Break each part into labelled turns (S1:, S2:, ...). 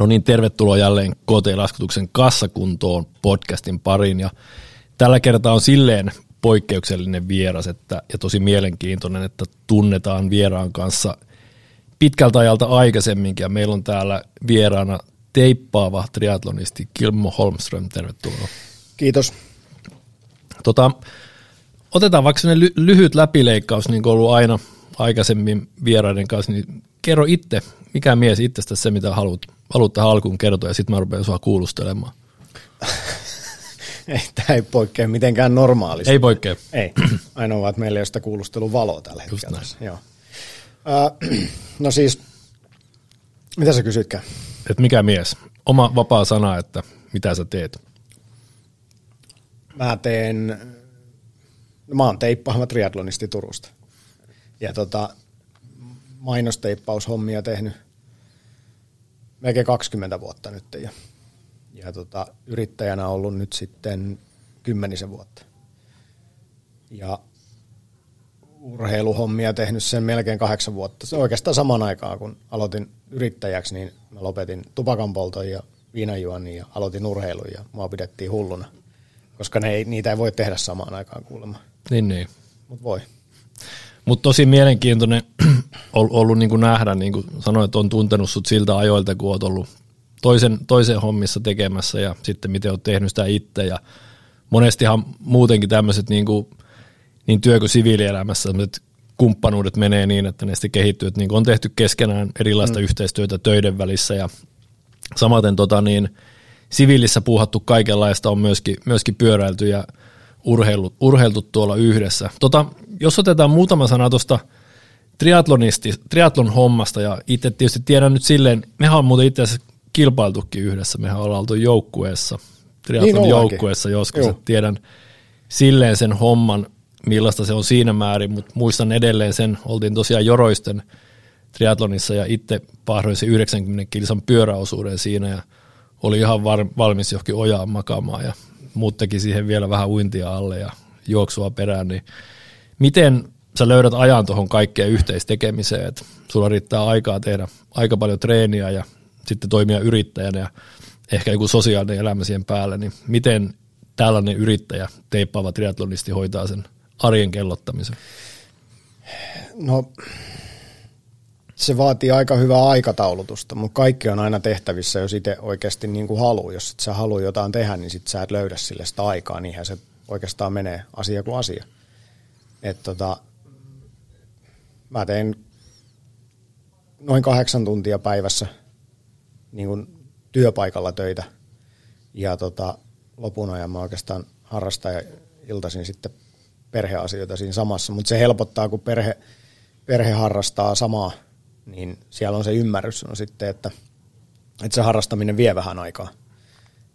S1: No niin, tervetuloa jälleen KT-laskutuksen kassakuntoon podcastin pariin ja tällä kertaa on silleen poikkeuksellinen vieras että, ja tosi mielenkiintoinen, että tunnetaan vieraan kanssa pitkältä ajalta aikaisemminkin ja meillä on täällä vieraana teippaava triatlonisti Kilmo Holmström, tervetuloa.
S2: Kiitos.
S1: Tota, otetaan vaikka sellainen lyhyt läpileikkaus, niin kuin ollut aina aikaisemmin vieraiden kanssa, niin kerro itse, mikä mies itsestä se, mitä haluat, haluat tähän alkuun kertoa, ja sitten mä rupean sua kuulustelemaan.
S2: ei, tämä ei poikkea mitenkään normaalisti.
S1: Ei poikkea.
S2: Ei, ainoa että meillä ei ole sitä kuulustelun valoa tällä hetkellä. Just Joo. Uh, no siis, mitä sä kysytkään?
S1: Et mikä mies? Oma vapaa sana, että mitä sä teet?
S2: Mä teen, no mä oon teippaama triatlonisti Turusta. Ja tota, mainosteippaushomia tehnyt melkein 20 vuotta nyt ja, ja tota, yrittäjänä ollut nyt sitten kymmenisen vuotta. Ja urheiluhommia tehnyt sen melkein kahdeksan vuotta. Se oikeastaan saman aikaan, kun aloitin yrittäjäksi, niin mä lopetin tupakanpolton ja viinajuonnin ja aloitin urheilun ja mua pidettiin hulluna. Koska ne ei, niitä ei voi tehdä samaan aikaan kuulemma.
S1: Niin, niin.
S2: Mutta voi.
S1: Mutta tosi mielenkiintoinen ollut niin kuin nähdä, niin kuin sanoin, että on tuntenut sut siltä ajoilta, kun olet ollut toisen, toisen hommissa tekemässä ja sitten miten olet tehnyt sitä itse. Ja monestihan muutenkin tämmöiset niin, kuin, niin työ- kuin siviilielämässä kumppanuudet menee niin, että ne sitten kehittyy, että niin on tehty keskenään erilaista mm. yhteistyötä töiden välissä ja samaten tota niin, siviilissä puuhattu kaikenlaista on myöskin, myöskin pyöräilty ja urheilu, urheiltu tuolla yhdessä. Tota, jos otetaan muutama sana tuosta triatlonisti, triatlon hommasta ja itse tietysti tiedän nyt silleen, mehän on muuten itse asiassa kilpailtukin yhdessä, mehän ollaan oltu joukkueessa, triatlon niin joukkueessa joskus, että tiedän silleen sen homman, millaista se on siinä määrin, mutta muistan edelleen sen, oltiin tosiaan Joroisten triatlonissa ja itse pahdoin se 90 kilsan pyöräosuuden siinä ja oli ihan var, valmis johonkin ojaan makaamaan ja muut teki siihen vielä vähän uintia alle ja juoksua perään, niin miten sä löydät ajan tuohon kaikkeen yhteistekemiseen, että sulla riittää aikaa tehdä aika paljon treeniä ja sitten toimia yrittäjänä ja ehkä joku sosiaalinen elämä siihen päälle, niin miten tällainen yrittäjä, teippaava triatlonisti hoitaa sen arjen kellottamisen?
S2: No se vaatii aika hyvää aikataulutusta, mutta kaikki on aina tehtävissä, jos itse oikeasti niin kuin haluaa. Jos et sä halua jotain tehdä, niin sit sä et löydä sille sitä aikaa, niinhän se oikeastaan menee asia kuin asia. Et tota, mä teen noin kahdeksan tuntia päivässä niin kuin työpaikalla töitä. Ja tota, lopun ajan mä oikeastaan harrastan ja iltaisin sitten perheasioita siinä samassa, mutta se helpottaa, kun perhe, perhe harrastaa samaa, niin siellä on se ymmärrys on sitten, että, että se harrastaminen vie vähän aikaa.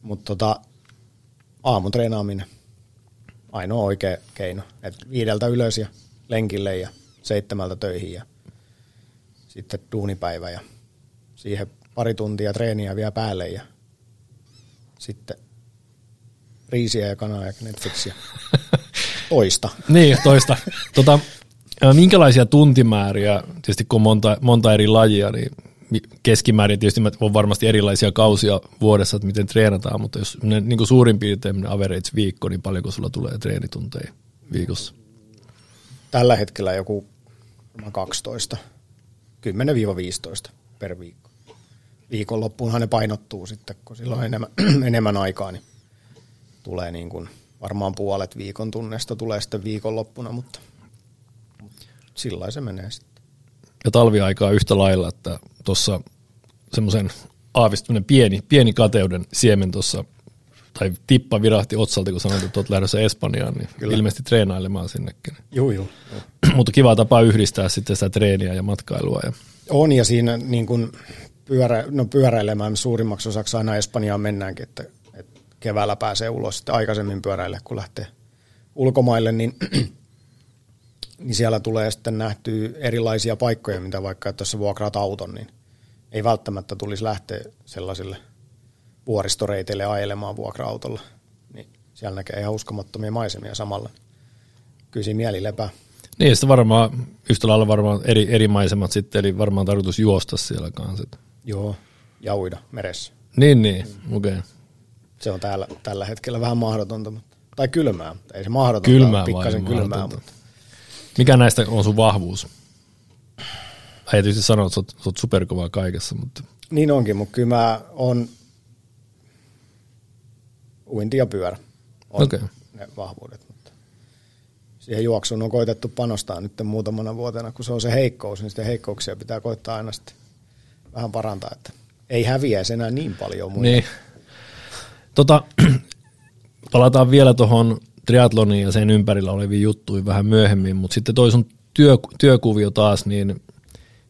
S2: Mutta tota, aamun treenaaminen, ainoa oikea keino. Et viideltä ylös ja lenkille ja seitsemältä töihin ja sitten duunipäivä ja siihen pari tuntia treeniä vielä päälle ja sitten riisiä ja kanaa ja Netflixiä. Toista.
S1: niin, toista. Tota, minkälaisia tuntimääriä, tietysti kun on monta, monta eri lajia, niin keskimäärin tietysti on varmasti erilaisia kausia vuodessa, että miten treenataan, mutta jos niin kuin suurin piirtein average viikko, niin paljonko sulla tulee treenitunteja viikossa?
S2: Tällä hetkellä joku 12, 10-15 per viikko. Viikonloppuunhan ne painottuu sitten, kun sillä on enemmän, enemmän aikaa, niin tulee niin kuin, varmaan puolet viikon tunnesta tulee sitten viikonloppuna, mutta, mutta sillä se menee sitten.
S1: Ja talviaikaa yhtä lailla, että tuossa semmoisen aavistuminen pieni, pieni kateuden siemen tuossa, tai tippa virahti otsalta, kun sanoit, että olet lähdössä Espanjaan, niin Kyllä. ilmeisesti treenailemaan sinnekin.
S2: Joo, joo.
S1: Mutta kiva tapa yhdistää sitten sitä treeniä ja matkailua. Ja...
S2: On, ja siinä niin kun pyörä, no pyöräilemään suurimmaksi osaksi aina Espanjaan mennäänkin, että, että keväällä pääsee ulos sitten aikaisemmin pyöräille, kun lähtee ulkomaille, niin niin siellä tulee sitten nähtyä erilaisia paikkoja, mitä vaikka, että jos sä vuokraat auton, niin ei välttämättä tulisi lähteä sellaisille vuoristoreiteille ajelemaan vuokra-autolla. Niin siellä näkee ihan uskomattomia maisemia samalla. Kyllä siinä mieli lepää.
S1: Niin, sitten varmaan yhtä lailla varmaan eri, eri maisemat sitten, eli varmaan tarkoitus juosta siellä kanssa.
S2: Joo, ja uida meressä.
S1: Niin, niin, okei. Okay.
S2: Se on täällä, tällä hetkellä vähän mahdotonta, mutta, tai kylmää. Ei se mahdotonta,
S1: Kylmää
S2: pikkasen kylmää.
S1: mahdotonta?
S2: Mutta
S1: Mikä näistä on sun vahvuus? Ei tietysti sanoa, että sä oot, sä oot superkova kaikessa, mutta
S2: niin onkin, mutta kyllä mä on uinti ja pyörä on
S1: Okei.
S2: ne vahvuudet. Mutta siihen juoksuun on koitettu panostaa nyt muutamana vuotena, kun se on se heikkous, niin sitten heikkouksia pitää koittaa aina sitten vähän parantaa, että ei häviäisi enää niin paljon muita.
S1: Niin. Tota, palataan vielä tuohon triatloniin ja sen ympärillä oleviin juttuihin vähän myöhemmin, mutta sitten toi sun työ, työkuvio taas, niin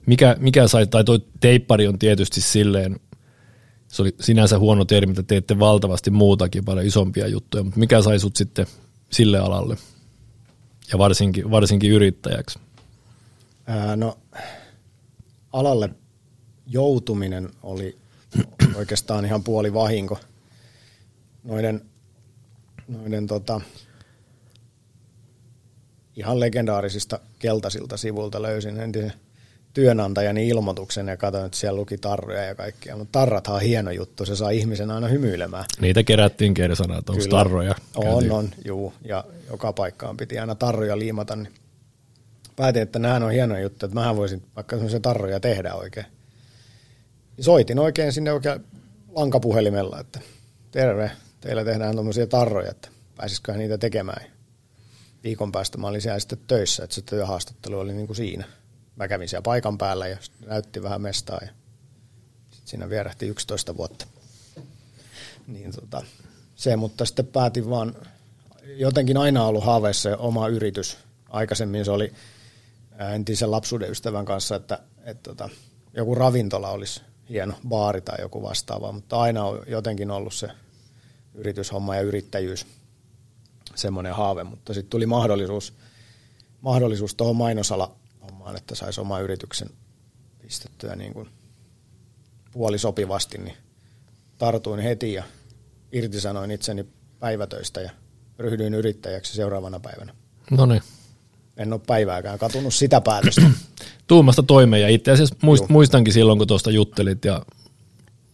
S1: mikä, mikä sai, tai toi teippari on tietysti silleen, se oli sinänsä huono termi, että teette valtavasti muutakin, paljon isompia juttuja, mutta mikä sai sut sitten sille alalle ja varsinkin, varsinkin yrittäjäksi?
S2: Ää, no, alalle joutuminen oli oikeastaan ihan puoli vahinko. Noiden, noiden tota, ihan legendaarisista keltaisilta sivulta löysin entisen työnantajani ilmoituksen ja katsoin, että siellä luki tarroja ja kaikkia. Mutta tarrathan on hieno juttu, se saa ihmisen aina hymyilemään.
S1: Niitä kerättiin kersana, että onko tarroja?
S2: On,
S1: Käytiin-
S2: on, juu. Ja joka paikkaan piti aina tarroja liimata, niin päätin, että nämä on hienoja juttuja, että mähän voisin vaikka semmoisia tarroja tehdä oikein. Ja Soitin oikein sinne oikein lankapuhelimella, että terve, teillä tehdään tuommoisia tarroja, että pääsisiköhän niitä tekemään. Viikon päästä mä olin siellä sitten töissä, että se työhaastattelu oli niin kuin siinä. Mä kävin siellä paikan päällä ja näytti vähän mestaa ja sitten siinä vierähti 11 vuotta. Niin tota, se, mutta sitten päätin vaan, jotenkin aina ollut haaveissa oma yritys. Aikaisemmin se oli entisen lapsuuden ystävän kanssa, että, että tota, joku ravintola olisi hieno baari tai joku vastaava, mutta aina on jotenkin ollut se yrityshomma ja yrittäjyys semmoinen haave, mutta sitten tuli mahdollisuus, mahdollisuus tuohon mainosala hommaan, että saisi oma yrityksen pistettyä niin kuin puolisopivasti, niin tartuin heti ja irtisanoin itseni päivätöistä ja ryhdyin yrittäjäksi seuraavana päivänä.
S1: No niin.
S2: En ole päivääkään katunut sitä päätöstä.
S1: tuumasta toimeen ja itse asiassa muist, muistankin silloin, kun tuosta juttelit ja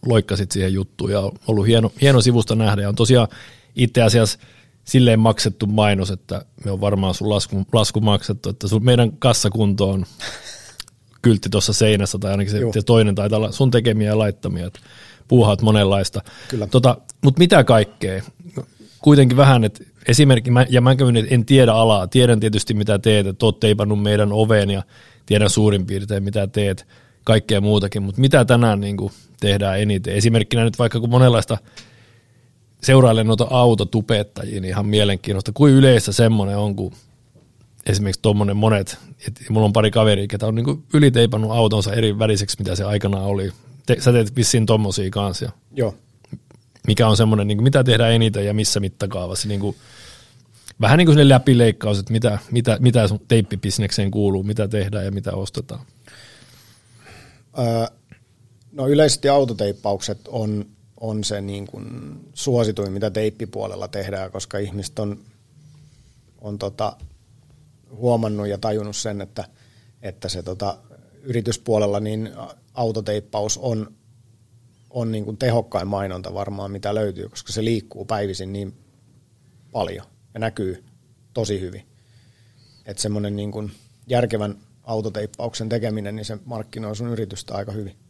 S1: loikkasit siihen juttuun ja on ollut hieno, hieno sivusta nähdä ja on tosiaan itse asiassa silleen maksettu mainos, että me on varmaan sun lasku, lasku maksettu, että sun, meidän kassakunto on kyltti tuossa seinässä tai ainakin se,
S2: Joo.
S1: toinen taitaa olla sun tekemiä ja laittamia, että puuhaat monenlaista.
S2: Kyllä.
S1: Tota, Mutta mitä kaikkea? Kuitenkin vähän, että esimerkki, mä, ja mä käyn, että en tiedä alaa, tiedän tietysti mitä teet, että oot teipannut meidän oveen ja tiedän suurin piirtein mitä teet, kaikkea muutakin, mutta mitä tänään niin kuin tehdään eniten? Esimerkkinä nyt vaikka kun monenlaista seurailen noita autotupettajia, niin ihan mielenkiinnosta, kuin yleistä semmoinen on, kun esimerkiksi tuommoinen monet, että mulla on pari kaveria, ketä on niin yliteipannut autonsa eri väriseksi, mitä se aikanaan oli. Te, sä teet vissiin tommosia kanssa.
S2: Joo.
S1: Mikä on semmoinen, niin mitä tehdään eniten ja missä mittakaavassa. Niin kuin, vähän niin kuin sinne läpileikkaus, että mitä, mitä, mitä sun teippibisnekseen kuuluu, mitä tehdään ja mitä ostetaan.
S2: Öö, no yleisesti autoteippaukset on, on se niin kuin suosituin, mitä teippipuolella tehdään, koska ihmiset on, on tota, huomannut ja tajunnut sen, että, että se tota, yrityspuolella niin autoteippaus on, on niin kuin tehokkain mainonta varmaan, mitä löytyy, koska se liikkuu päivisin niin paljon ja näkyy tosi hyvin. Että semmoinen niin järkevän autoteippauksen tekeminen, niin se markkinoi sun yritystä aika hyvin.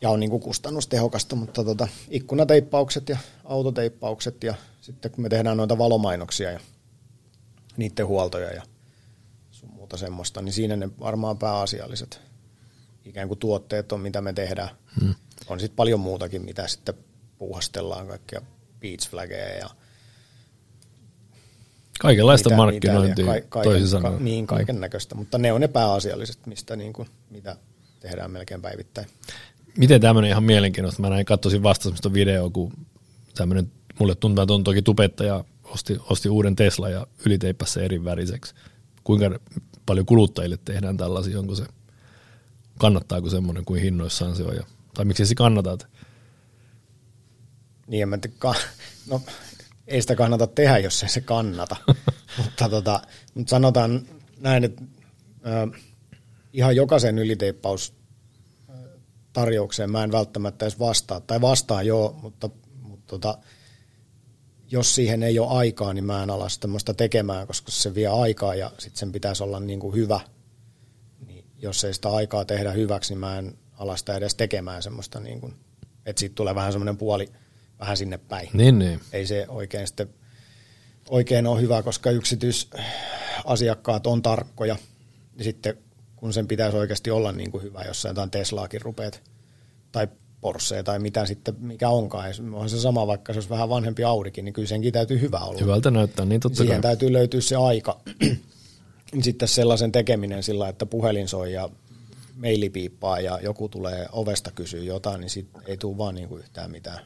S2: Ja on niin kuin kustannustehokasta, mutta tota, ikkunateippaukset ja autoteippaukset ja sitten kun me tehdään noita valomainoksia ja niiden huoltoja ja sun muuta semmoista, niin siinä ne varmaan pääasialliset ikään kuin tuotteet on, mitä me tehdään. Hmm. On sitten paljon muutakin, mitä sitten puuhastellaan, kaikkia beach flaggeja ja
S1: Kaikenlaista
S2: mitä-
S1: markkinointia,
S2: mitä- ka-
S1: toisin
S2: kaiken,
S1: sanoen.
S2: Ka, niin, kaiken näköistä, mutta ne on ne pääasialliset, mistä niin kuin, mitä tehdään melkein päivittäin.
S1: Miten tämmöinen ihan mielenkiintoista? Mä näin, katsoisin vasta semmoista videoa, kun tämmöinen, mulle tuntuu, että on toki tubettaja, osti, osti uuden Tesla ja yliteippasi se eri väriseksi. Kuinka paljon kuluttajille tehdään tällaisia, onko se, kannattaako semmoinen kuin hinnoissaan se on? Ja, tai miksi se kannata? että-
S2: Niin mä ka- no ei sitä kannata tehdä, jos ei se kannata. mutta, tota, mutta sanotaan näin, että ö, ihan jokaisen yliteippaus tarjoukseen mä en välttämättä edes vastaa. Tai vastaan joo, mutta, mutta tota, jos siihen ei ole aikaa, niin mä en ala semmoista tekemään, koska se vie aikaa ja sitten sen pitäisi olla niin kuin hyvä. Niin jos ei sitä aikaa tehdä hyväksi, niin mä en ala sitä edes tekemään semmoista, niin kuin, että siitä tulee vähän semmoinen puoli vähän sinne päin.
S1: Niin, niin.
S2: Ei se oikein sitten oikein ole hyvä, koska yksityisasiakkaat on tarkkoja. Ja sitten kun sen pitäisi oikeasti olla niin kuin hyvä, jos jotain Teslaakin rupeat tai Porsche tai mitä sitten, mikä onkaan. On se sama, vaikka se olisi vähän vanhempi Audikin, niin kyllä senkin täytyy hyvä olla.
S1: Hyvältä näyttää, niin totta
S2: Siihen
S1: kai.
S2: täytyy löytyä se aika. sitten sellaisen tekeminen sillä, että puhelin soi ja maili piippaa ja joku tulee ovesta kysyä jotain, niin sit ei tule vaan niin kuin yhtään mitään.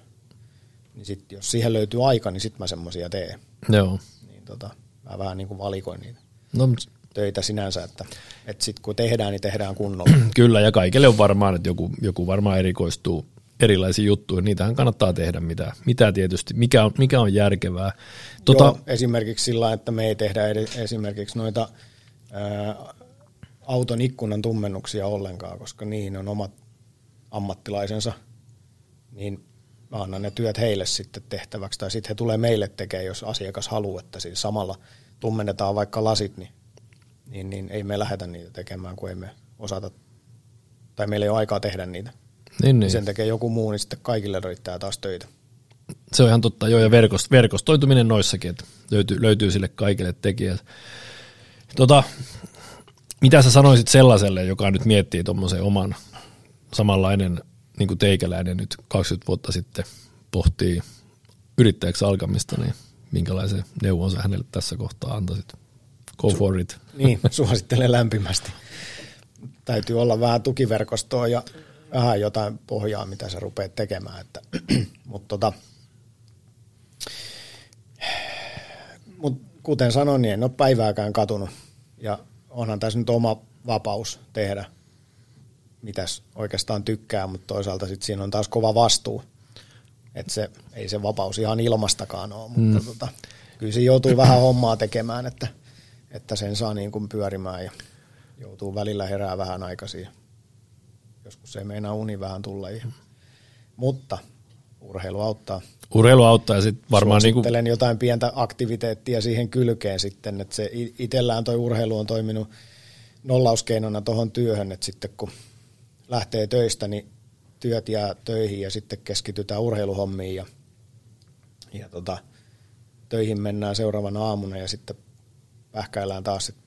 S2: Niin sit, jos siihen löytyy aika, niin sitten mä semmoisia teen.
S1: Joo.
S2: Niin tota, mä vähän niin kuin valikoin niitä
S1: No,
S2: töitä sinänsä, että, että sitten kun tehdään, niin tehdään kunnolla.
S1: kyllä, ja kaikille on varmaan, että joku, joku varmaan erikoistuu erilaisiin juttuihin. Niitähän kannattaa tehdä, mitä, mitä tietysti, mikä on, mikä on järkevää.
S2: Tota, Joo, esimerkiksi sillä, että me ei tehdä ed- esimerkiksi noita ää, auton ikkunan tummennuksia ollenkaan, koska niihin on omat ammattilaisensa, niin mä annan ne työt heille sitten tehtäväksi, tai sitten he tulee meille tekemään, jos asiakas haluaa, että siis samalla tummennetaan vaikka lasit, niin, niin, niin ei me lähetä niitä tekemään, kun ei me osata, tai meillä ei ole aikaa tehdä niitä.
S1: niin,
S2: Niin.
S1: niin.
S2: Sen tekee joku muu, niin sitten kaikille riittää taas töitä.
S1: Se on ihan totta, joo, ja verkost, verkostoituminen noissakin, että löytyy, löytyy sille kaikille tekijät. Tota, mitä sä sanoisit sellaiselle, joka nyt miettii tuommoisen oman samanlainen niin kuin teikäläinen nyt 20 vuotta sitten pohtii yrittäjäksi alkamista, niin minkälaisen neuvon sä hänelle tässä kohtaa antaisit? Go for it.
S2: Niin, suosittelen lämpimästi. Täytyy olla vähän tukiverkostoa ja vähän jotain pohjaa, mitä sä rupeat tekemään. Että, mutta tota, mut kuten sanoin, niin en ole päivääkään katunut. Ja onhan tässä nyt oma vapaus tehdä, mitäs oikeastaan tykkää, mutta toisaalta sit siinä on taas kova vastuu. Että se, ei se vapaus ihan ilmastakaan ole, mutta mm. tota, kyllä siinä joutuu vähän hommaa tekemään, että, että sen saa niin kuin pyörimään ja joutuu välillä herää vähän aikaisin. Joskus ei meinaa uni vähän tulla. Ja, mutta urheilu auttaa.
S1: Urheilu auttaa ja sitten varmaan niin kuin,
S2: jotain pientä aktiviteettia siihen kylkeen sitten, että se itsellään toi urheilu on toiminut nollauskeinona tuohon työhön, että sitten kun lähtee töistä, niin työt jää töihin ja sitten keskitytään urheiluhommiin ja, ja tota, töihin mennään seuraavana aamuna ja sitten pähkäillään taas, että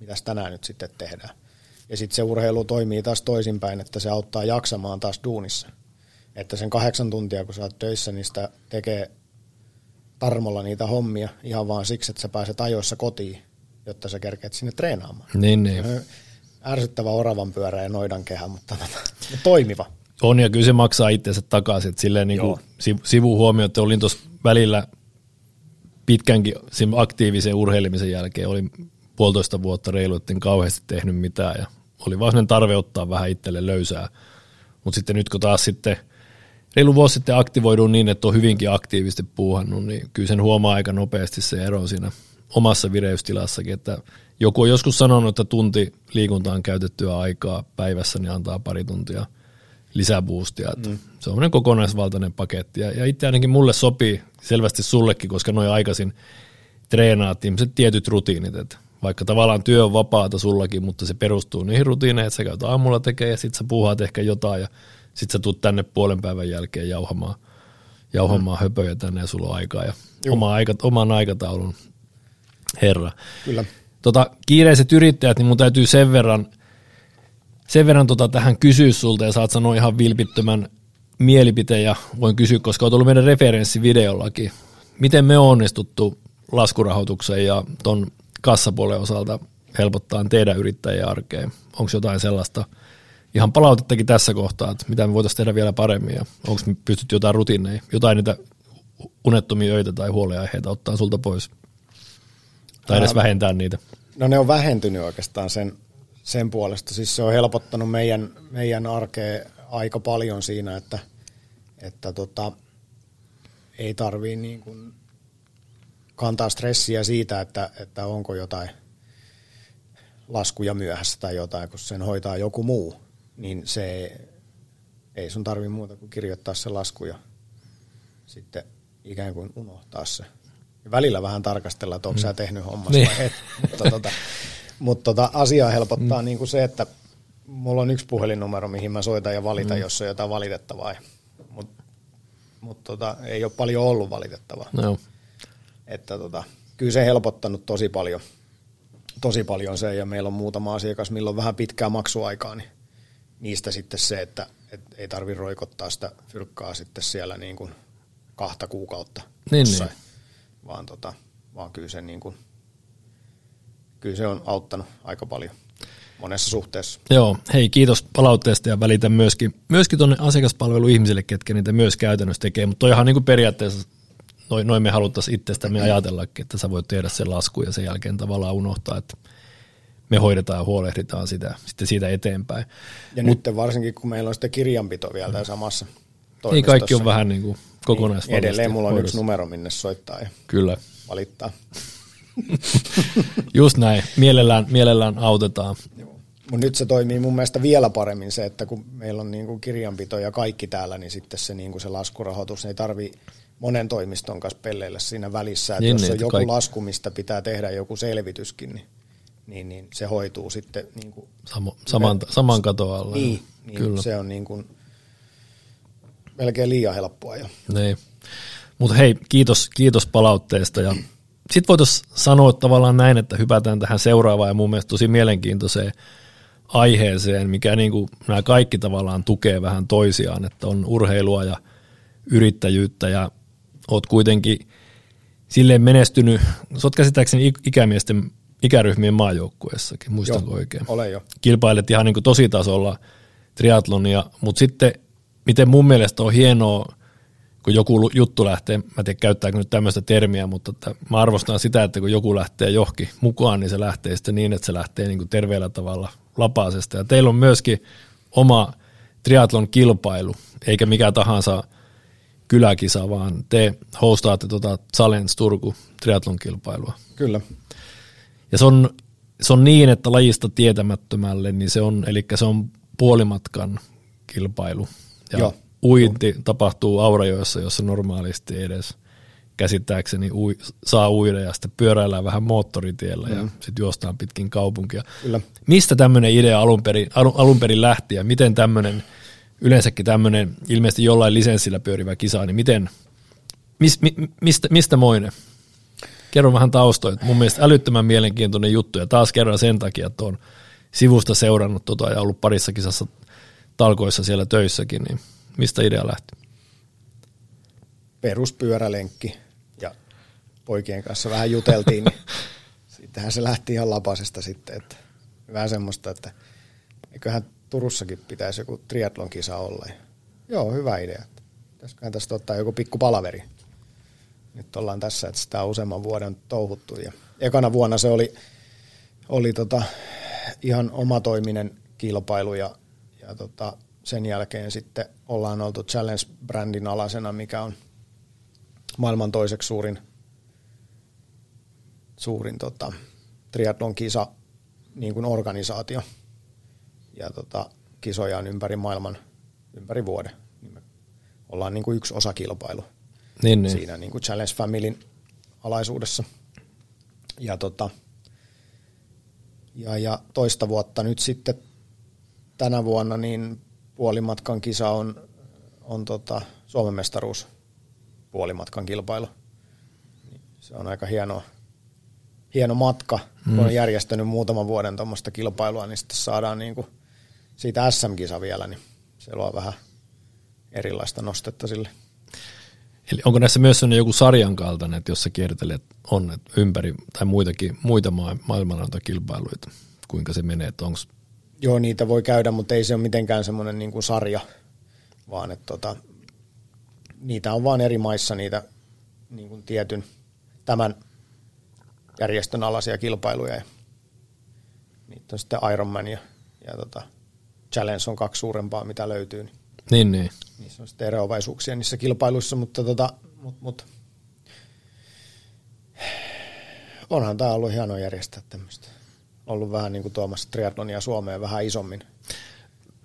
S2: mitäs tänään nyt sitten tehdään. Ja sitten se urheilu toimii taas toisinpäin, että se auttaa jaksamaan taas duunissa. Että sen kahdeksan tuntia, kun sä oot töissä, niin sitä tekee tarmolla niitä hommia ihan vaan siksi, että sä pääset ajoissa kotiin, jotta sä kerkeät sinne treenaamaan.
S1: niin, niin.
S2: Ärsyttävä oravan pyörä ja noidan kehä, mutta, tota, mutta toimiva.
S1: On ja kyllä se maksaa itsensä takaisin. Että silleen niin kuin sivuhuomio, että olin tuossa välillä pitkänkin siinä aktiivisen urheilemisen jälkeen, oli puolitoista vuotta reilu, etten kauheasti tehnyt mitään ja oli vaan tarve ottaa vähän itselle löysää. Mutta sitten nyt kun taas sitten reilu vuosi sitten aktivoidun niin, että on hyvinkin aktiivisesti puuhannut, niin kyllä sen huomaa aika nopeasti se ero siinä omassa vireystilassakin, että joku on joskus sanonut, että tunti liikuntaan käytettyä aikaa päivässä, niin antaa pari tuntia lisäboostia. Mm. Se on kokonaisvaltainen paketti. Ja, ja itse ainakin mulle sopii selvästi sullekin, koska noin aikaisin treenaat ihmiset tietyt rutiinit. Että vaikka tavallaan työ on vapaata sullakin, mutta se perustuu niihin rutiineihin, että sä käyt aamulla tekemään ja sitten sä puhaat ehkä jotain ja sitten sä tuut tänne puolen päivän jälkeen jauhamaan, jauhamaan mm. höpöjä tänne ja sulla on aikaa ja oma aika, oman aikataulun herra.
S2: Kyllä.
S1: Tota, kiireiset yrittäjät, niin mun täytyy sen verran, sen verran tota tähän kysyä sulta ja saat sanoa ihan vilpittömän mielipiteen ja voin kysyä, koska on tullut meidän referenssivideollakin. Miten me on onnistuttu laskurahoituksen ja ton kassapuolen osalta helpottaa teidän yrittäjien arkeen? Onko jotain sellaista ihan palautettakin tässä kohtaa, että mitä me voitaisiin tehdä vielä paremmin ja onko me pystytty jotain rutiineja, jotain niitä unettomia öitä tai huoleaiheita ottaa sulta pois? Tai edes vähentää niitä.
S2: No ne on vähentynyt oikeastaan sen, sen puolesta. Siis se on helpottanut meidän, meidän arkea aika paljon siinä, että, että tota, ei tarvii niin kuin kantaa stressiä siitä, että, että onko jotain laskuja myöhässä tai jotain, kun sen hoitaa joku muu, niin se ei sun tarvi muuta kuin kirjoittaa se lasku ja sitten ikään kuin unohtaa se. Ja välillä vähän tarkastella, että onko mm. sä tehnyt hommassa niin. vai et. Mutta tota, mutta tota, asiaa helpottaa mm. niin kuin se, että mulla on yksi puhelinnumero, mihin mä soitan ja valitan, mm. jos on jotain valitettavaa. Mutta mut tota, ei ole paljon ollut valitettavaa. No. Että tota, kyllä se helpottanut tosi paljon, tosi paljon se, ja meillä on muutama asiakas, millä on vähän pitkää maksuaikaa, niin niistä sitten se, että et ei tarvi roikottaa sitä fyrkkaa sitten siellä niin kuin kahta kuukautta niin, niin. vaan, tota, vaan kyllä se, niin kuin, kyllä se on auttanut aika paljon monessa suhteessa.
S1: Joo, hei kiitos palautteesta ja välitän myöskin, myöskin tuonne asiakaspalveluihmisille, ketkä niitä myös käytännössä tekee, mutta toihan niin kuin periaatteessa noin, noin me haluttaisiin itsestämme ajatellakin, että sä voit tehdä sen lasku ja sen jälkeen tavallaan unohtaa, että me hoidetaan ja huolehditaan sitä, sitten siitä eteenpäin.
S2: Ja Mut, nyt varsinkin, kun meillä on sitten kirjanpito vielä tässä samassa
S1: Niin kaikki on vähän niin kuin kokonaisvaltaisesti.
S2: Niin edelleen mulla on hoidossa. yksi numero, minne soittaa ja
S1: Kyllä.
S2: valittaa.
S1: Just näin, mielellään, mielellään autetaan.
S2: Mutta nyt se toimii mun mielestä vielä paremmin se, että kun meillä on niin kuin kirjanpito ja kaikki täällä, niin sitten se, niin kuin se laskurahoitus ei tarvi monen toimiston kanssa pelleillä siinä välissä. Että niin, jos niin, on joku kaikki. lasku, mistä pitää tehdä joku selvityskin, niin, niin, niin se hoituu sitten. Niin kuin
S1: Samo, saman, saman katon alla.
S2: Niin, niin Kyllä. se on niin kuin melkein liian helppoa jo.
S1: Niin. Mutta hei, kiitos, kiitos palautteesta ja sitten voitaisiin sanoa tavallaan näin, että hypätään tähän seuraavaan ja mun mielestä tosi mielenkiintoiseen aiheeseen, mikä niin kuin nämä kaikki tavallaan tukee vähän toisiaan, että on urheilua ja yrittäjyyttä ja oot kuitenkin silleen menestynyt, sä oot käsittääkseni ikämiesten ikäryhmien maajoukkueessakin, muistanko
S2: Joo,
S1: oikein?
S2: Ole jo.
S1: Kilpailet ihan niin kuin tositasolla triatlonia, mutta sitten miten mun mielestä on hienoa, kun joku juttu lähtee, mä en tiedä käyttääkö nyt tämmöistä termiä, mutta että mä arvostan sitä, että kun joku lähtee johki mukaan, niin se lähtee sitten niin, että se lähtee niin kuin terveellä tavalla lapaasesta. Ja teillä on myöskin oma triatlon kilpailu, eikä mikä tahansa kyläkisa, vaan te hostaatte tuota Challenge Turku triatlon kilpailua.
S2: Kyllä.
S1: Ja se on, se on niin, että lajista tietämättömälle, niin se on, eli se on puolimatkan kilpailu. Ja Joo. Uinti Joo. tapahtuu Aurajoissa, jossa normaalisti ei edes käsittääkseni ui, saa uida ja sitten pyöräillään vähän moottoritiellä mm. ja sitten juostaan pitkin kaupunkia. Kyllä. Mistä tämmöinen idea alun perin, alun, alun perin lähti ja miten tämmöinen, yleensäkin tämmöinen ilmeisesti jollain lisenssillä pyörivä kisa, niin miten, mis, mi, mistä, mistä moinen? Kerro vähän taustoja. Mun mielestä älyttömän mielenkiintoinen juttu ja taas kerran sen takia, että on sivusta seurannut tota ja ollut parissa kisassa talkoissa siellä töissäkin, niin mistä idea lähti?
S2: Peruspyörälenkki ja poikien kanssa vähän juteltiin, niin sittenhän se lähti ihan lapasesta sitten, että vähän semmoista, että eiköhän Turussakin pitäisi joku triathlon kisa olla. Joo, hyvä idea. Pitäisiköhän tästä ottaa joku pikku palaveri. Nyt ollaan tässä, että sitä on useamman vuoden touhuttu. Ja ekana vuonna se oli, oli tota, ihan omatoiminen kilpailu ja ja tota, sen jälkeen sitten ollaan oltu Challenge-brändin alasena, mikä on maailman toiseksi suurin, suurin tota, triathlon kisa niin kuin organisaatio. Ja tota, kisoja on ympäri maailman, ympäri vuoden. Niin me ollaan niin kuin yksi osakilpailu niin, niin. siinä niin kuin Challenge Familyn alaisuudessa. Ja, tota, ja, ja toista vuotta nyt sitten tänä vuonna niin puolimatkan kisa on, on tota Suomen mestaruus puolimatkan kilpailu. Se on aika hieno, hieno matka, mm. kun on järjestänyt muutaman vuoden tuommoista kilpailua, niin sitten saadaan niin kuin siitä SM-kisa vielä, niin se luo vähän erilaista nostetta sille.
S1: Eli onko näissä myös joku sarjan kaltainen, että jos sä kiertelet on ympäri tai muitakin, muita maailman kilpailuita, kuinka se menee, että onko
S2: Joo, niitä voi käydä, mutta ei se ole mitenkään semmoinen niin kuin sarja, vaan että tota, niitä on vaan eri maissa niitä niin kuin tietyn tämän järjestön alaisia kilpailuja. Ja niitä on sitten Ironman ja, ja tota, Challenge on kaksi suurempaa, mitä löytyy. Niin,
S1: niin, niin.
S2: Niissä on sitten eroavaisuuksia niissä kilpailuissa, mutta tota, mut, mut, onhan tämä ollut hienoa järjestää tämmöistä ollut vähän niin kuin tuomassa triathlonia Suomeen vähän isommin.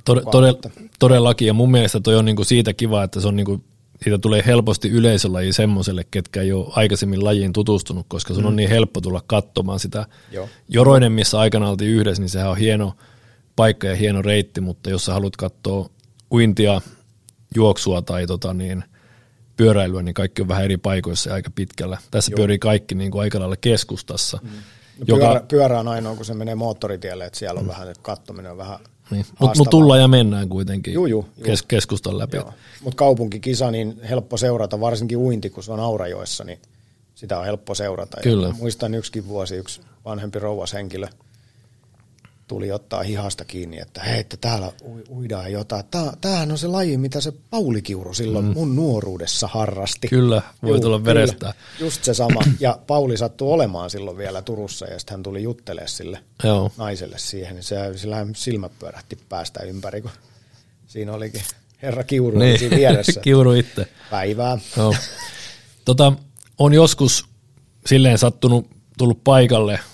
S1: Tod- todell- todellakin, ja mun mielestä toi on niinku siitä kiva, että se on niinku, siitä tulee helposti yleisölaji semmoiselle, ketkä ei ole aikaisemmin lajiin tutustunut, koska sun mm. on niin helppo tulla katsomaan sitä. Joo. Joroinen, missä aikana oltiin yhdessä, niin sehän on hieno paikka ja hieno reitti, mutta jos sä haluat katsoa uintia, juoksua tai tota niin, pyöräilyä, niin kaikki on vähän eri paikoissa ja aika pitkällä. Tässä Joo. pyörii kaikki niin kuin aika lailla keskustassa. Mm.
S2: Joka... pyörä, pyörä on ainoa, kun se menee moottoritielle, että siellä on mm. vähän, kattominen on vähän
S1: niin. Mutta mut tullaan ja mennään kuitenkin juu, juu, juu. Kes, keskustan läpi.
S2: Mutta kaupunkikisa, niin helppo seurata, varsinkin uinti, kun se on Aurajoessa, niin sitä on helppo seurata.
S1: Kyllä.
S2: Ja muistan yksikin vuosi, yksi vanhempi rouvashenkilö – tuli ottaa hihasta kiinni, että hei, että täällä uidaan jotain. Tää, tämähän on se laji, mitä se Pauli Kiuru silloin mm. mun nuoruudessa harrasti.
S1: Kyllä, voi Juu, tulla verestä. Kyllä,
S2: just se sama. Ja Pauli sattui olemaan silloin vielä Turussa ja sitten hän tuli juttelemaan sille Joo. naiselle siihen. Niin se, sillä silmät pyörähti päästä ympäri, kun siinä olikin herra Kiuru niin. siinä vieressä.
S1: Kiuru itse.
S2: Päivää.
S1: Joo. Tota, on joskus silleen sattunut tullut paikalle –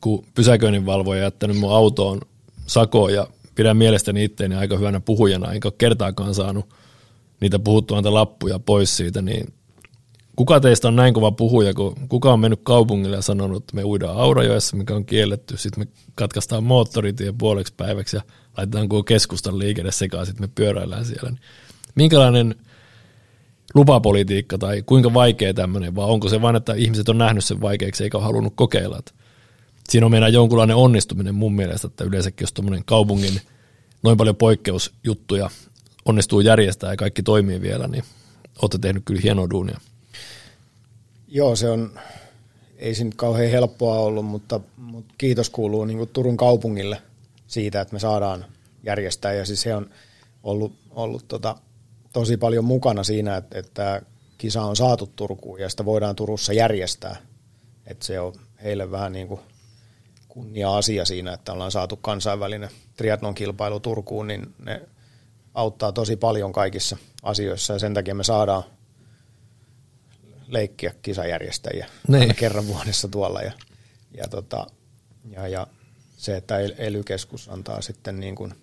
S1: kun pysäköinninvalvoja jättänyt mun autoon sakoon ja pidän mielestäni itteeni aika hyvänä puhujana, enkä ole kertaakaan saanut niitä puhuttua lappuja pois siitä, niin kuka teistä on näin kova puhuja, kun kuka on mennyt kaupungille ja sanonut, että me uidaan Aurajoessa, mikä on kielletty, sitten me katkaistaan moottoritie puoleksi päiväksi ja laitetaan koko keskustan liikenne sekaan, sitten me pyöräillään siellä. Minkälainen lupapolitiikka tai kuinka vaikea tämmöinen, vai onko se vain, että ihmiset on nähnyt sen vaikeaksi eikä ole halunnut kokeilla? Että siinä on meidän jonkunlainen onnistuminen mun mielestä, että yleensäkin jos tuommoinen kaupungin noin paljon poikkeusjuttuja onnistuu järjestää ja kaikki toimii vielä, niin olette tehnyt kyllä hienoa duunia.
S2: Joo, se on, ei se nyt kauhean helppoa ollut, mutta, mutta kiitos kuuluu niin Turun kaupungille siitä, että me saadaan järjestää. Ja siis he on ollut, ollut tota, tosi paljon mukana siinä, että, että kisa on saatu Turkuun ja sitä voidaan Turussa järjestää. Että se on heille vähän niin kuin kunnia-asia siinä, että ollaan saatu kansainvälinen triathlon kilpailu Turkuun, niin ne auttaa tosi paljon kaikissa asioissa ja sen takia me saadaan leikkiä kisajärjestäjiä niin. kerran vuodessa tuolla ja, ja, tota, ja, ja se, että ely antaa sitten niin kuin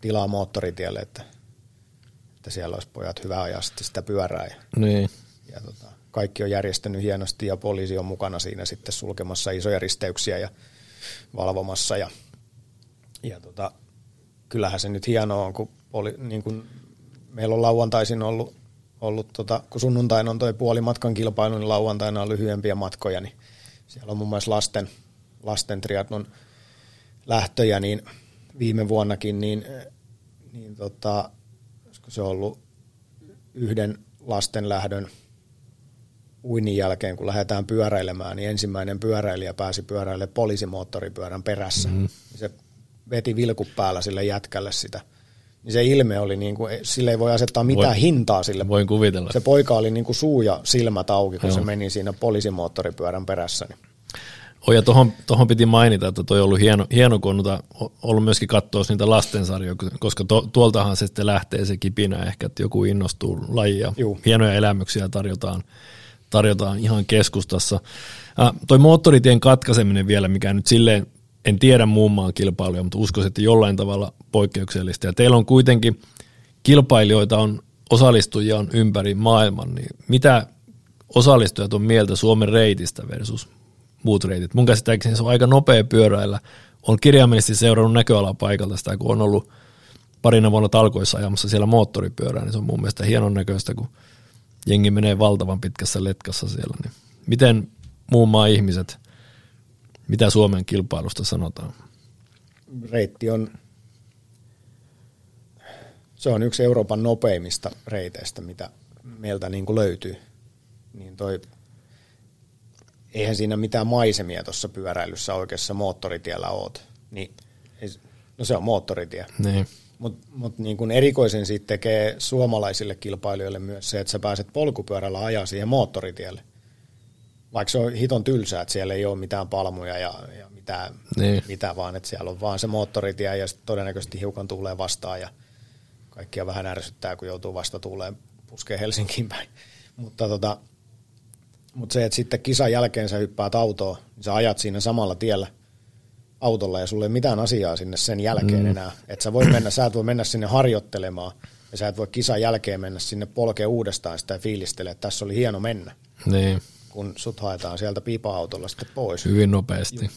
S2: tilaa moottoritielle, että, että siellä olisi pojat hyvä ajaa sitä pyörää ja,
S1: niin.
S2: ja tota, kaikki on järjestänyt hienosti ja poliisi on mukana siinä sitten sulkemassa isoja risteyksiä ja valvomassa ja, ja tota, kyllähän se nyt hienoa on, kun, oli, niin kun meillä on lauantaisin ollut, ollut tota, kun sunnuntaina on toi puoli matkan kilpailu, niin lauantaina on lyhyempiä matkoja, niin siellä on muun muassa lasten, lasten triatlon lähtöjä, niin viime vuonnakin, niin, niin tota, se on ollut yhden lasten lähdön uinnin jälkeen, kun lähdetään pyöräilemään, niin ensimmäinen pyöräilijä pääsi pyöräille poliisimoottoripyörän perässä. Mm-hmm. Se veti vilku päällä sille jätkälle sitä. Niin se ilme oli, niin kuin, sille ei voi asettaa mitään voi, hintaa sille.
S1: Voin kuvitella.
S2: Se poika oli niin kuin suu ja silmät auki, kun Joo. se meni siinä poliisimoottoripyörän perässä. Niin.
S1: Oh, ja tohon, tohon piti mainita, että toi on ollut hieno, hieno kun on ollut myöskin katsoa niitä lastensarjoja, koska to, tuoltahan se sitten lähtee se kipinä ehkä, että joku innostuu lajia. Hienoja elämyksiä tarjotaan tarjotaan ihan keskustassa. Äh, toi moottoritien katkaiseminen vielä, mikä nyt silleen, en tiedä muun maan kilpailuja, mutta uskoisin, että jollain tavalla poikkeuksellista. Ja teillä on kuitenkin kilpailijoita, on osallistujia on ympäri maailman, niin mitä osallistujat on mieltä Suomen reitistä versus muut reitit? Mun käsittääkseni se on aika nopea pyöräillä. On kirjaimellisesti seurannut näköalapaikalta sitä, kun on ollut parina vuonna talkoissa ajamassa siellä moottoripyörää, niin se on mun mielestä hienon näköistä, kun jengi menee valtavan pitkässä letkassa siellä. Niin miten muun maan ihmiset, mitä Suomen kilpailusta sanotaan?
S2: Reitti on, se on yksi Euroopan nopeimmista reiteistä, mitä meiltä niin kuin löytyy. Niin toi, eihän siinä mitään maisemia tuossa pyöräilyssä oikeassa moottoritiellä oot. Niin, no se on moottoritie.
S1: Niin
S2: mutta mut niin kun erikoisen siitä tekee suomalaisille kilpailijoille myös se, että sä pääset polkupyörällä ajaa siihen moottoritielle. Vaikka se on hiton tylsää, että siellä ei ole mitään palmuja ja, ja mitään, niin. mitään, vaan että siellä on vaan se moottoritie ja todennäköisesti hiukan tulee vastaan ja kaikkia vähän ärsyttää, kun joutuu vasta tuuleen puskee Helsinkiin päin. Mutta tota, mut se, että sitten kisan jälkeen sä hyppäät autoon, niin sä ajat siinä samalla tiellä autolla ja sulla ei mitään asiaa sinne sen jälkeen mm. enää. Että sä voi mennä, sä et voi mennä sinne harjoittelemaan ja sä et voi kisan jälkeen mennä sinne polkea uudestaan sitä ja fiilistele, että tässä oli hieno mennä.
S1: Niin.
S2: Kun sut haetaan sieltä piipa-autolla sitten pois.
S1: Hyvin nopeasti.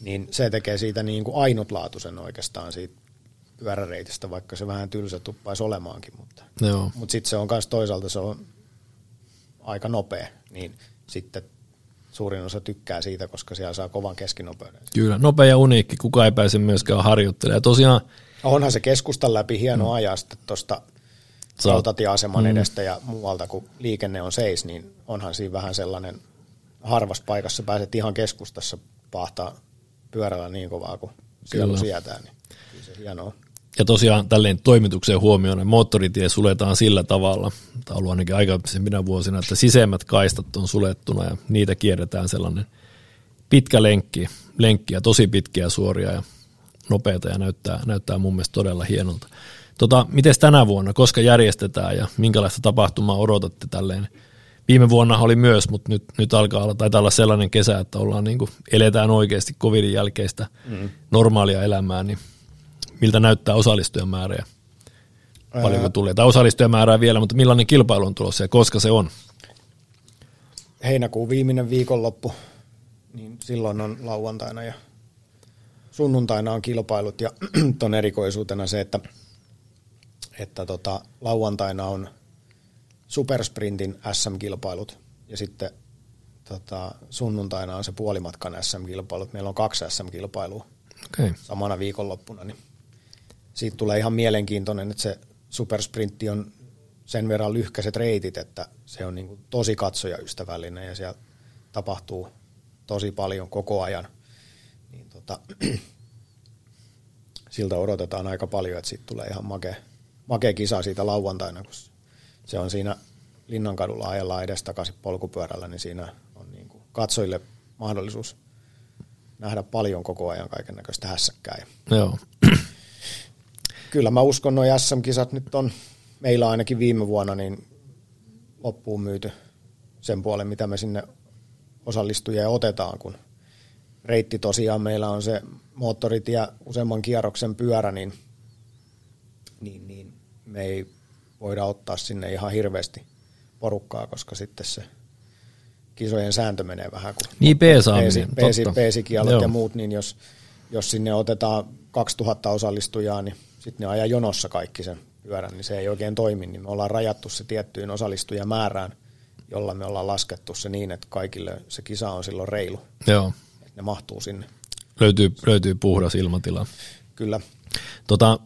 S2: Niin se tekee siitä niin kuin ainutlaatuisen oikeastaan siitä pyöräreitistä, vaikka se vähän tylsä tuppaisi olemaankin. Mutta,
S1: Joo.
S2: mutta sitten se on myös toisaalta se on aika nopea, niin sitten suurin osa tykkää siitä, koska siellä saa kovan keskinopeuden.
S1: Kyllä, nopea ja uniikki, kuka ei pääse myöskään harjoittelemaan. Tosiaan,
S2: Onhan se keskustan läpi hieno mm. ajaa sitten tuosta rautatieaseman mm. edestä ja muualta, kun liikenne on seis, niin onhan siinä vähän sellainen harvassa paikassa pääset ihan keskustassa pahtaa pyörällä niin kovaa kuin sielu sietää, niin kyllä se hienoa.
S1: Ja tosiaan tälleen toimitukseen huomioon, moottoritie suletaan sillä tavalla, tai ollut ainakin aikaisempina vuosina, että siseimmät kaistat on sulettuna ja niitä kierretään sellainen pitkä lenkki, lenkki ja tosi pitkiä suoria ja nopeita ja näyttää, näyttää mun mielestä todella hienolta. Tota, miten tänä vuonna, koska järjestetään ja minkälaista tapahtumaa odotatte tälleen? Viime vuonna oli myös, mutta nyt, nyt alkaa olla, taitaa olla sellainen kesä, että ollaan niin kuin, eletään oikeasti covidin jälkeistä mm. normaalia elämää, niin miltä näyttää osallistujamäärä ja paljonko tulee? Tai osallistujamäärää vielä, mutta millainen kilpailu on tulossa ja koska se on?
S2: heinäkuun viimeinen viikonloppu, niin silloin on lauantaina ja sunnuntaina on kilpailut ja ton erikoisuutena se, että, että tota, lauantaina on supersprintin SM-kilpailut ja sitten tota, sunnuntaina on se puolimatkan SM-kilpailut. Meillä on kaksi SM-kilpailua
S1: Okay.
S2: samana viikonloppuna, niin siitä tulee ihan mielenkiintoinen, että se supersprintti on sen verran lyhkäiset reitit, että se on niin kuin tosi katsojaystävällinen ja siellä tapahtuu tosi paljon koko ajan. Niin tota, siltä odotetaan aika paljon, että siitä tulee ihan makea, makea kisa siitä lauantaina, kun se on siinä Linnankadulla ajellaan edestakaisin polkupyörällä, niin siinä on niin kuin katsojille mahdollisuus nähdä paljon koko ajan kaiken näköistä hässäkkää.
S1: Joo.
S2: Kyllä mä uskon, noi SM-kisat nyt on meillä ainakin viime vuonna niin loppuun myyty sen puolen, mitä me sinne osallistujia otetaan, kun reitti tosiaan meillä on se moottoritie useamman kierroksen pyörä, niin, niin, niin me ei voida ottaa sinne ihan hirveästi porukkaa, koska sitten se kisojen sääntö menee vähän kuin
S1: Niin
S2: peesi, peesi, peesikielot ja muut, niin jos, jos sinne otetaan 2000 osallistujaa, niin sitten ne ajaa jonossa kaikki sen pyörän, niin se ei oikein toimi, niin me ollaan rajattu se tiettyyn osallistujamäärään, jolla me ollaan laskettu se niin, että kaikille se kisa on silloin reilu,
S1: Joo.
S2: että ne mahtuu sinne.
S1: Löytyy, löytyy puhdas ilmatila.
S2: Kyllä,
S1: Tota,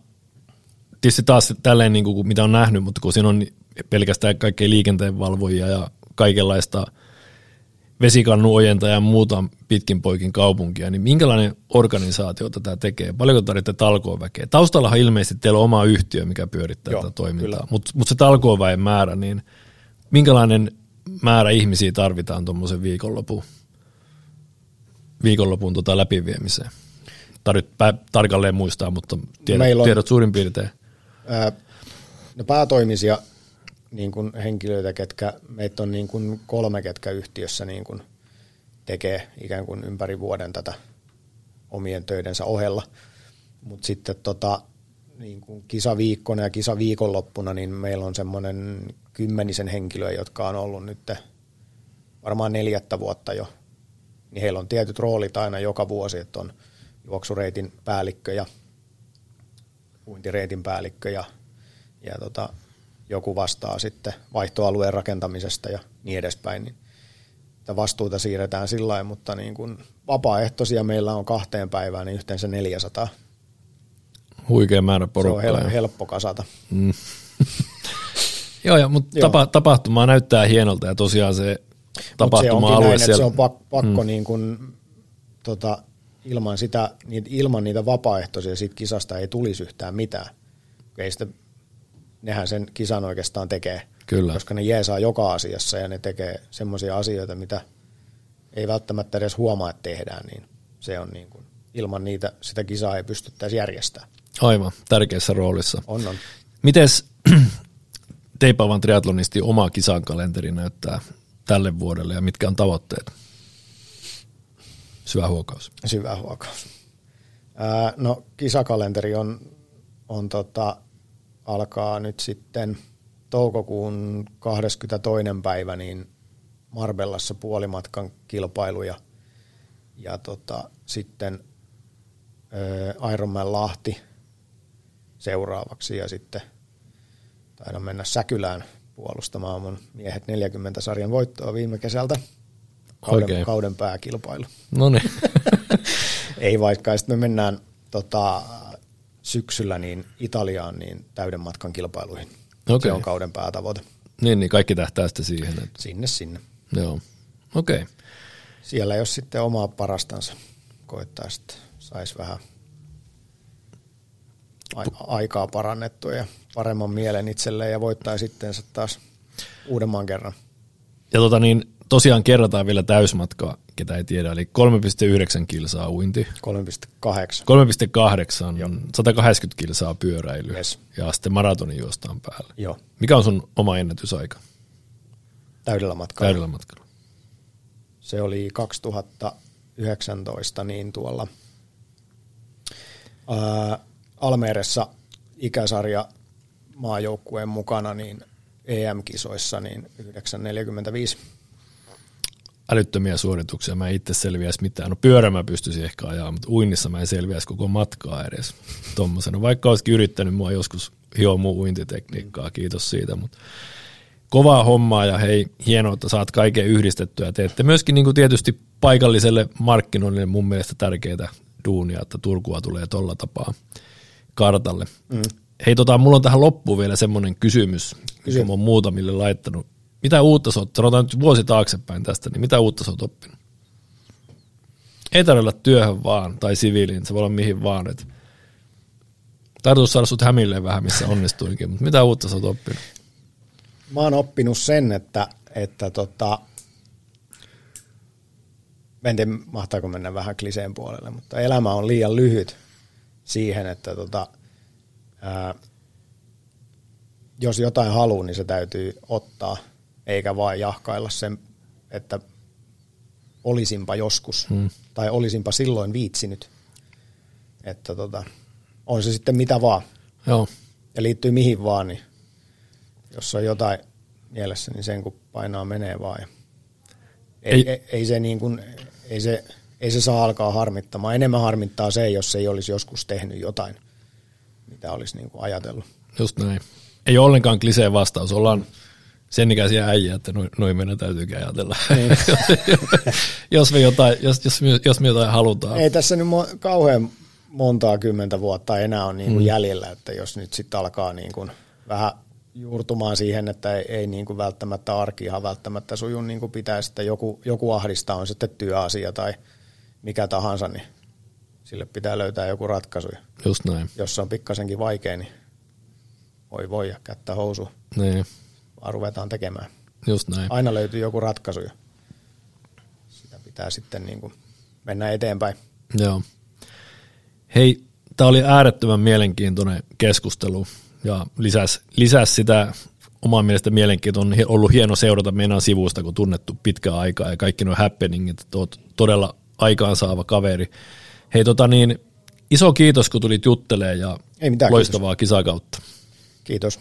S1: tietysti taas tälleen, niin kuin, mitä on nähnyt, mutta kun siinä on pelkästään kaikkea liikenteenvalvojia ja kaikenlaista vesikannu ojentaa ja muuta pitkin poikin kaupunkia, niin minkälainen organisaatio tätä tekee? Paljonko tarvitte talkooväkeä? Taustallahan ilmeisesti teillä on oma yhtiö, mikä pyörittää
S2: Joo,
S1: tätä toimintaa, mutta mut se talkooväen määrä, niin minkälainen määrä ihmisiä tarvitaan tuommoisen viikonlopun, viikonlopun tota läpiviemiseen? Tarvit pä- tarkalleen muistaa, mutta tiedot,
S2: Meillä on-
S1: tiedot suurin piirtein.
S2: Ää, no päätoimisia niin kuin henkilöitä, ketkä meitä on niin kuin kolme, ketkä yhtiössä niin kuin tekee ikään kuin ympäri vuoden tätä omien töidensä ohella. Mutta sitten tota, niin kuin kisaviikkona ja kisaviikonloppuna, niin meillä on semmoinen kymmenisen henkilöä, jotka on ollut nyt varmaan neljättä vuotta jo. Niin heillä on tietyt roolit aina joka vuosi, että on juoksureitin päällikkö ja uintireitin päällikkö ja, ja tota, joku vastaa sitten vaihtoalueen rakentamisesta ja niin edespäin. Niin tätä vastuuta siirretään sillä lailla, mutta niin kuin vapaaehtoisia meillä on kahteen päivään niin yhteensä 400.
S1: Huikea määrä
S2: Se
S1: porukkaa.
S2: on hel-
S1: ja-
S2: helppo kasata.
S1: Joo, ja, mutta
S2: Joo.
S1: tapa, tapahtuma näyttää hienolta ja tosiaan se
S2: se
S1: tapahtuma-alue
S2: näin, että
S1: siellä.
S2: se on pak- pakko mm. niin kuin, tota, ilman, sitä, niitä, ilman niitä vapaaehtoisia siitä kisasta ei tulisi yhtään mitään. Ei sitä, nehän sen kisan oikeastaan tekee.
S1: Kyllä.
S2: Koska ne jeesaa joka asiassa ja ne tekee semmoisia asioita, mitä ei välttämättä edes huomaa, että tehdään, niin se on niin kuin, ilman niitä sitä kisaa ei pystyttäisi järjestämään.
S1: Aivan, tärkeässä roolissa.
S2: On, on.
S1: Mites teipaavan triatlonisti oma kisan kalenteri näyttää tälle vuodelle ja mitkä on tavoitteet? Syvä huokaus.
S2: Syvä huokaus. Ää, no kisakalenteri on, on tota, alkaa nyt sitten toukokuun 22. päivä niin Marbellassa puolimatkan kilpailuja ja tota, sitten ää, Ironman Lahti seuraavaksi ja sitten taidan mennä Säkylään puolustamaan mun miehet 40 sarjan voittoa viime kesältä. Kauden,
S1: Oikein.
S2: kauden pääkilpailu.
S1: No niin.
S2: Ei vaikka, sitten me mennään tota, syksyllä niin Italiaan niin täyden matkan kilpailuihin.
S1: Okei.
S2: Se on kauden päätavoite.
S1: niin, niin kaikki tähtää sitten siihen. Että,
S2: Sinne sinne.
S1: joo. Okei. Okay.
S2: Siellä jos sitten omaa parastansa koittaa, sitten saisi vähän aikaa parannettua ja paremman mielen itselleen ja voittaa sitten taas uudemman kerran.
S1: Ja tota niin, tosiaan kerrataan vielä täysmatkaa, ketä ei tiedä, eli 3,9 kilsaa uinti,
S2: 3,8.
S1: 3,8, 180 kilsaa pyöräily
S2: Yes.
S1: ja sitten maratonin juostaan päälle.
S2: Joo,
S1: Mikä on sun oma ennätysaika
S2: täydellä matkalla.
S1: täydellä matkalla?
S2: Se oli 2019 niin tuolla ää, Almeeressa ikäsarja maajoukkueen mukana niin EM-kisoissa niin 945.
S1: Älyttömiä suorituksia, mä en itse selviäisi mitään. No pyörä mä pystyisin ehkä ajaa, mutta uinnissa mä en selviäisi koko matkaa edes tommosena. Vaikka olisikin yrittänyt mua joskus hioa mun uintitekniikkaa, kiitos siitä, mutta kovaa hommaa ja hei, hienoa, että saat kaiken yhdistettyä. Teette myöskin niin kuin tietysti paikalliselle markkinoinnille mun mielestä tärkeää duunia, että Turkua tulee tolla tapaa kartalle. Mm. Hei, tota, mulla on tähän loppuun vielä semmoinen kysymys,
S2: Kysy.
S1: mikä mä oon muutamille laittanut. Mitä uutta sä oot, sanotaan nyt vuosi taaksepäin tästä, niin mitä uutta sä oot oppinut? Ei tarvitse olla työhön vaan, tai siviiliin, se voi olla mihin vaan. Et tarkoitus saada sut hämilleen vähän, missä onnistuinkin, mutta mitä uutta sä oot oppinut?
S2: Mä oon oppinut sen, että, että tota, en tiedä, mahtaako mennä vähän kliseen puolelle, mutta elämä on liian lyhyt siihen, että tota, ää, jos jotain haluaa, niin se täytyy ottaa, eikä vain jahkailla sen, että olisinpa joskus, hmm. tai olisinpa silloin viitsinyt. Että tota, on se sitten mitä vaan,
S1: Joo,
S2: ja liittyy mihin vaan, niin jos on jotain mielessä, niin sen kun painaa menee vaan. Ja ei,
S1: Ei-
S2: ei, ei, se niin kuin, ei, se, ei se saa alkaa harmittamaan. Enemmän harmittaa se, jos ei olisi joskus tehnyt jotain, mitä olisi niin kuin ajatellut.
S1: just näin. Ei ole ollenkaan kliseen vastaus, ollaan sen ikäisiä äijä, että noin, noin meidän täytyykin ajatella. Niin. jos, me jotain, jos, jos, me, jos me jotain halutaan.
S2: Ei tässä nyt mo- kauhean montaa kymmentä vuotta enää on niin kuin mm. jäljellä, että jos nyt sitten alkaa niin kuin vähän juurtumaan siihen, että ei, ei niin kuin välttämättä arki ihan välttämättä suju niin kuin pitäisi, että joku, joku ahdistaa, on sitten työasia tai mikä tahansa, niin sille pitää löytää joku ratkaisu.
S1: Just näin.
S2: Jos se on pikkasenkin vaikea, niin voi voi ja kättä housu,
S1: Niin,
S2: ruvetaan tekemään.
S1: just näin.
S2: Aina löytyy joku ratkaisu ja sitä pitää sitten niin kuin mennä eteenpäin.
S1: Joo. Hei, tämä oli äärettömän mielenkiintoinen keskustelu ja lisäs, lisäs sitä oman mielestä mielenkiintoinen. On ollut hieno seurata meidän sivusta, kun tunnettu pitkään aikaa ja kaikki nuo happeningit, että oot todella aikaansaava kaveri. Hei, tota niin, iso kiitos, kun tulit juttelemaan ja
S2: Ei mitään,
S1: loistavaa kisakautta.
S2: Kiitos.